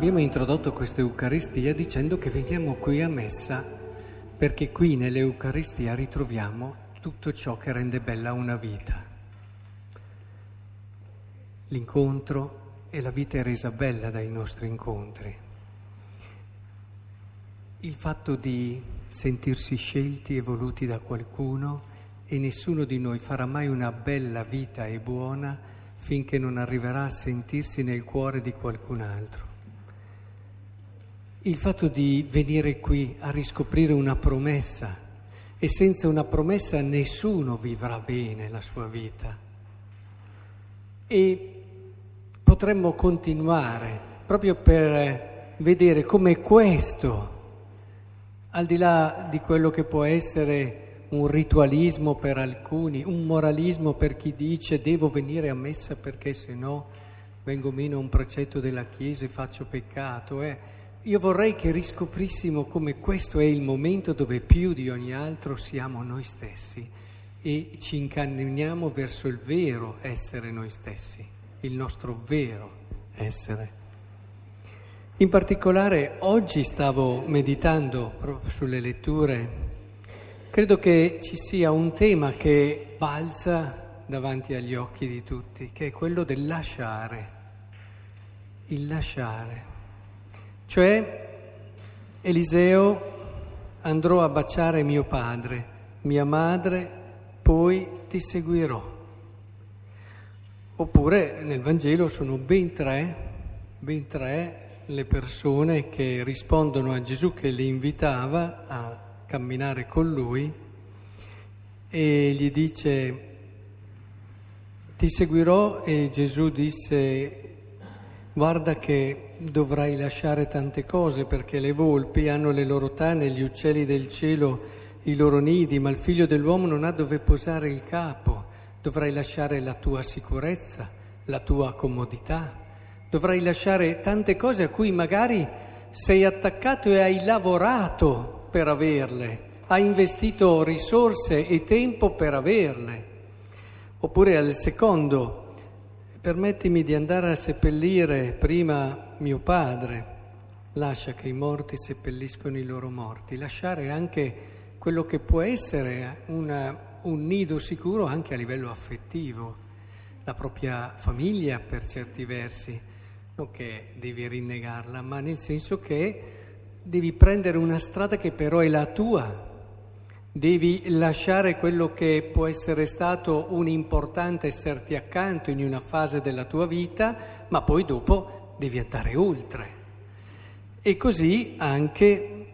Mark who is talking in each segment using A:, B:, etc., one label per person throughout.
A: Abbiamo introdotto questa Eucaristia dicendo che veniamo qui a messa perché qui nell'Eucaristia ritroviamo tutto ciò che rende bella una vita. L'incontro e la vita è resa bella dai nostri incontri. Il fatto di sentirsi scelti e voluti da qualcuno e nessuno di noi farà mai una bella vita e buona finché non arriverà a sentirsi nel cuore di qualcun altro. Il fatto di venire qui a riscoprire una promessa e senza una promessa nessuno vivrà bene la sua vita. E potremmo continuare proprio per vedere come questo, al di là di quello che può essere un ritualismo per alcuni, un moralismo per chi dice devo venire a messa perché se no vengo meno a un precetto della Chiesa e faccio peccato, eh io vorrei che riscoprissimo come questo è il momento dove più di ogni altro siamo noi stessi e ci incamminiamo verso il vero essere noi stessi, il nostro vero essere. In particolare oggi stavo meditando proprio sulle letture, credo che ci sia un tema che balza davanti agli occhi di tutti, che è quello del lasciare, il lasciare. Cioè, Eliseo andrò a baciare mio padre, mia madre, poi ti seguirò. Oppure nel Vangelo sono ben tre, ben tre le persone che rispondono a Gesù che li invitava a camminare con lui e gli dice ti seguirò e Gesù disse guarda che dovrai lasciare tante cose perché le volpi hanno le loro tane, gli uccelli del cielo i loro nidi, ma il figlio dell'uomo non ha dove posare il capo. Dovrai lasciare la tua sicurezza, la tua comodità. Dovrai lasciare tante cose a cui magari sei attaccato e hai lavorato per averle, hai investito risorse e tempo per averle. Oppure al secondo, permettimi di andare a seppellire prima mio padre, lascia che i morti seppelliscono i loro morti, lasciare anche quello che può essere una, un nido sicuro anche a livello affettivo, la propria famiglia per certi versi, non che devi rinnegarla, ma nel senso che devi prendere una strada che però è la tua, devi lasciare quello che può essere stato un importante esserti accanto in una fase della tua vita, ma poi dopo devi andare oltre. E così anche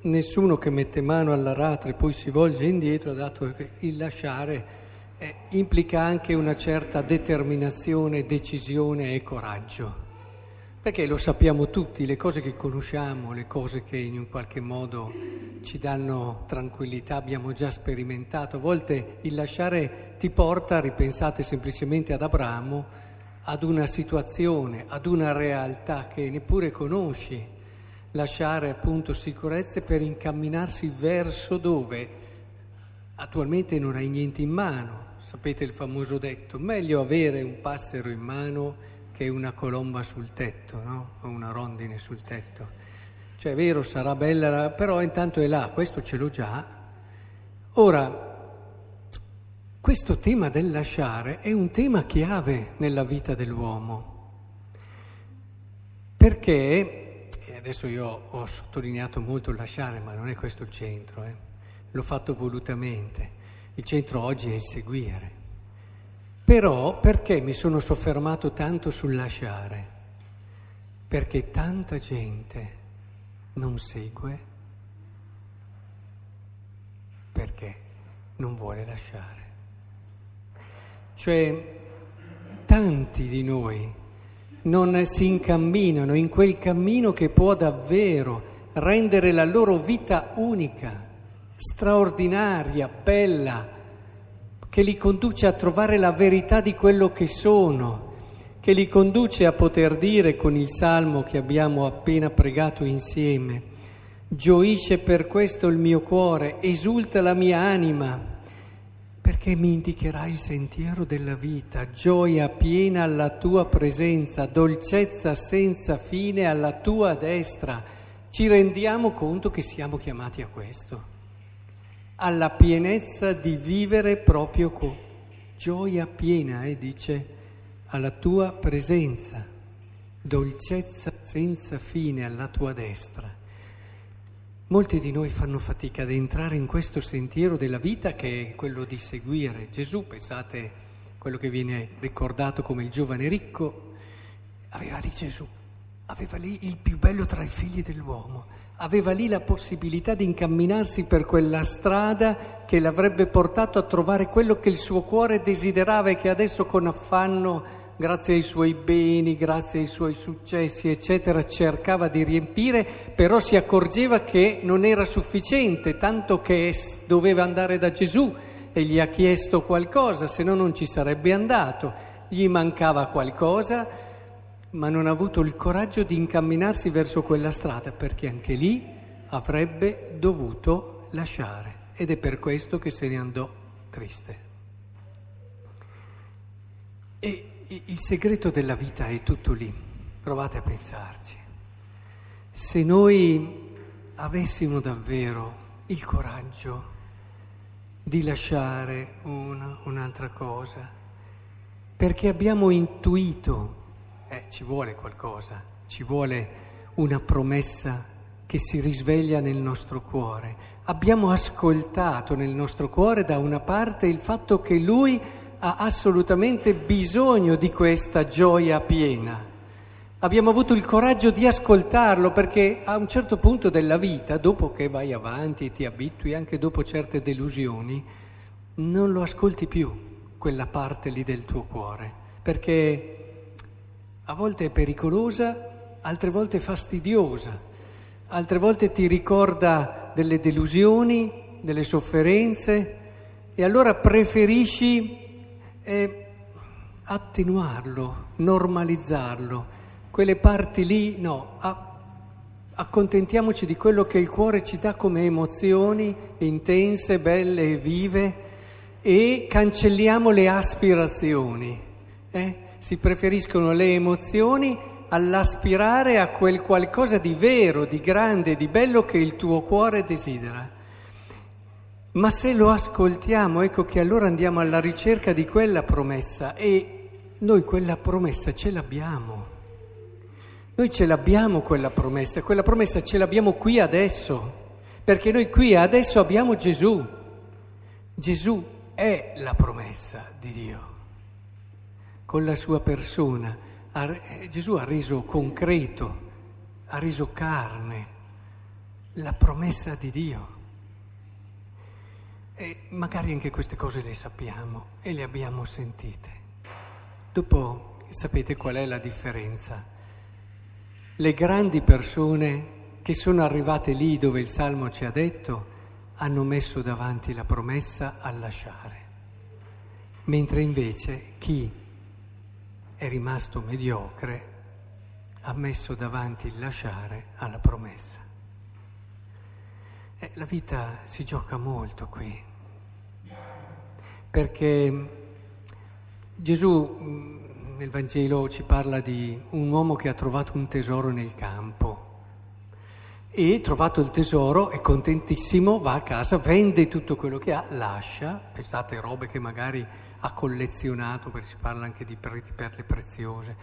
A: nessuno che mette mano all'aratro e poi si volge indietro, dato che il lasciare eh, implica anche una certa determinazione, decisione e coraggio. Perché lo sappiamo tutti, le cose che conosciamo, le cose che in un qualche modo ci danno tranquillità, abbiamo già sperimentato. A volte il lasciare ti porta, ripensate semplicemente ad Abramo, ad una situazione, ad una realtà che neppure conosci, lasciare appunto sicurezze per incamminarsi verso dove attualmente non hai niente in mano. Sapete il famoso detto, meglio avere un passero in mano che una colomba sul tetto, no? O una rondine sul tetto. Cioè è vero, sarà bella, però intanto è là, questo ce l'ho già. Ora, questo tema del lasciare è un tema chiave nella vita dell'uomo, perché, e adesso io ho sottolineato molto il lasciare, ma non è questo il centro, eh? l'ho fatto volutamente, il centro oggi è il seguire. Però perché mi sono soffermato tanto sul lasciare? Perché tanta gente non segue perché non vuole lasciare. Cioè tanti di noi non si incamminano in quel cammino che può davvero rendere la loro vita unica, straordinaria, bella, che li conduce a trovare la verità di quello che sono, che li conduce a poter dire con il salmo che abbiamo appena pregato insieme, gioisce per questo il mio cuore, esulta la mia anima perché mi indicherai il sentiero della vita, gioia piena alla tua presenza, dolcezza senza fine alla tua destra. Ci rendiamo conto che siamo chiamati a questo, alla pienezza di vivere proprio con gioia piena, eh, dice, alla tua presenza, dolcezza senza fine alla tua destra. Molti di noi fanno fatica ad entrare in questo sentiero della vita che è quello di seguire Gesù. Pensate quello che viene ricordato come il giovane ricco, aveva lì Gesù, aveva lì il più bello tra i figli dell'uomo, aveva lì la possibilità di incamminarsi per quella strada che l'avrebbe portato a trovare quello che il suo cuore desiderava e che adesso con affanno grazie ai suoi beni, grazie ai suoi successi, eccetera, cercava di riempire, però si accorgeva che non era sufficiente, tanto che doveva andare da Gesù e gli ha chiesto qualcosa, se no non ci sarebbe andato. Gli mancava qualcosa, ma non ha avuto il coraggio di incamminarsi verso quella strada, perché anche lì avrebbe dovuto lasciare. Ed è per questo che se ne andò triste. E il segreto della vita è tutto lì, provate a pensarci. Se noi avessimo davvero il coraggio di lasciare una, un'altra cosa, perché abbiamo intuito, eh, ci vuole qualcosa, ci vuole una promessa che si risveglia nel nostro cuore. Abbiamo ascoltato nel nostro cuore da una parte il fatto che Lui ha assolutamente bisogno di questa gioia piena. Abbiamo avuto il coraggio di ascoltarlo perché a un certo punto della vita, dopo che vai avanti e ti abitui, anche dopo certe delusioni, non lo ascolti più quella parte lì del tuo cuore, perché a volte è pericolosa, altre volte fastidiosa, altre volte ti ricorda delle delusioni, delle sofferenze e allora preferisci è attenuarlo, normalizzarlo. Quelle parti lì, no, accontentiamoci di quello che il cuore ci dà come emozioni intense, belle e vive e cancelliamo le aspirazioni. Eh? Si preferiscono le emozioni all'aspirare a quel qualcosa di vero, di grande, di bello che il tuo cuore desidera. Ma se lo ascoltiamo, ecco che allora andiamo alla ricerca di quella promessa e noi quella promessa ce l'abbiamo. Noi ce l'abbiamo quella promessa, quella promessa ce l'abbiamo qui adesso, perché noi qui adesso abbiamo Gesù. Gesù è la promessa di Dio. Con la sua persona Gesù ha reso concreto, ha reso carne la promessa di Dio. E magari anche queste cose le sappiamo e le abbiamo sentite. Dopo sapete qual è la differenza? Le grandi persone che sono arrivate lì dove il Salmo ci ha detto hanno messo davanti la promessa a lasciare, mentre invece chi è rimasto mediocre ha messo davanti il lasciare alla promessa. Eh, la vita si gioca molto qui perché Gesù mm, nel Vangelo ci parla di un uomo che ha trovato un tesoro nel campo. E trovato il tesoro è contentissimo, va a casa, vende tutto quello che ha, lascia, pensate robe che magari ha collezionato, perché si parla anche di perle preziose,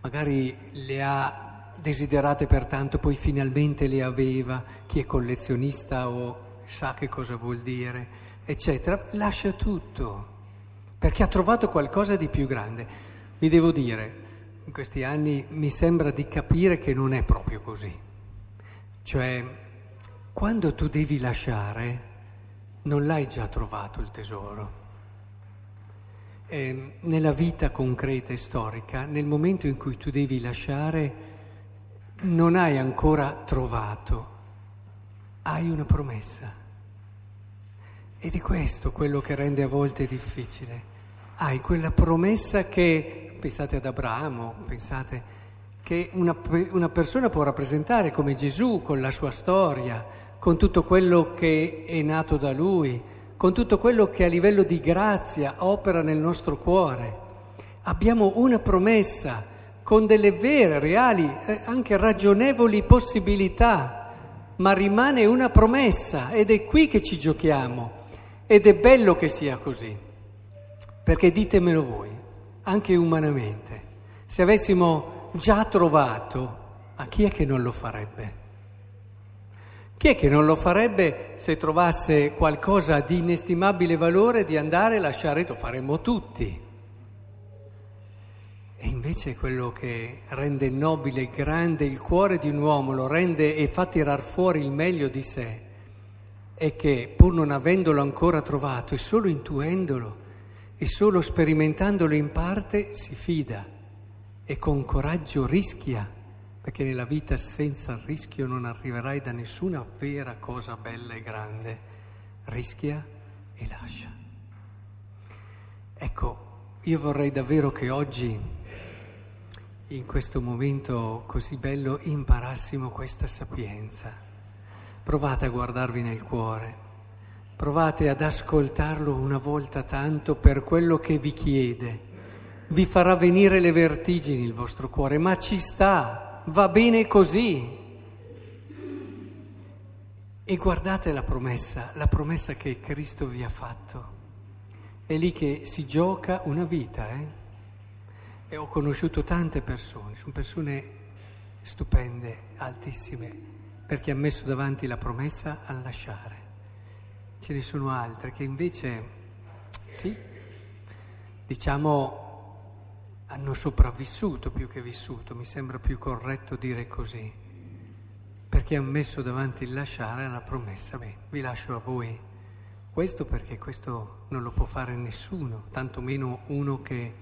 A: magari le ha desiderate pertanto, poi finalmente le aveva, chi è collezionista o sa che cosa vuol dire eccetera, lascia tutto, perché ha trovato qualcosa di più grande. Vi devo dire, in questi anni mi sembra di capire che non è proprio così. Cioè, quando tu devi lasciare, non l'hai già trovato il tesoro. E nella vita concreta e storica, nel momento in cui tu devi lasciare, non hai ancora trovato, hai una promessa. Ed è questo quello che rende a volte difficile. Hai quella promessa che, pensate ad Abramo, pensate che una, una persona può rappresentare come Gesù con la sua storia, con tutto quello che è nato da lui, con tutto quello che a livello di grazia opera nel nostro cuore. Abbiamo una promessa con delle vere, reali, eh, anche ragionevoli possibilità, ma rimane una promessa ed è qui che ci giochiamo ed è bello che sia così, perché ditemelo voi, anche umanamente, se avessimo già trovato, a chi è che non lo farebbe? Chi è che non lo farebbe se trovasse qualcosa di inestimabile valore di andare e lasciare, lo faremmo tutti. E invece quello che rende nobile e grande il cuore di un uomo, lo rende e fa tirar fuori il meglio di sé, è che pur non avendolo ancora trovato e solo intuendolo e solo sperimentandolo in parte si fida e con coraggio rischia, perché nella vita senza rischio non arriverai da nessuna vera cosa bella e grande. Rischia e lascia. Ecco, io vorrei davvero che oggi in questo momento così bello imparassimo questa sapienza. Provate a guardarvi nel cuore, provate ad ascoltarlo una volta tanto per quello che vi chiede. Vi farà venire le vertigini il vostro cuore, ma ci sta, va bene così. E guardate la promessa, la promessa che Cristo vi ha fatto. È lì che si gioca una vita, eh? E ho conosciuto tante persone, sono persone stupende, altissime, perché hanno messo davanti la promessa a lasciare. Ce ne sono altre che invece, sì, diciamo, hanno sopravvissuto più che vissuto, mi sembra più corretto dire così, perché hanno messo davanti il lasciare alla promessa, beh, vi lascio a voi questo perché questo non lo può fare nessuno, tantomeno uno che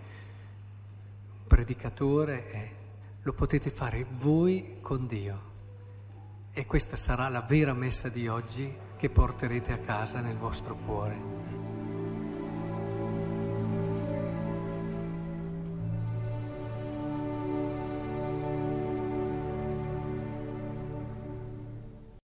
A: predicatore è, lo potete fare voi con Dio. E questa sarà la vera messa di oggi che porterete a casa nel vostro cuore.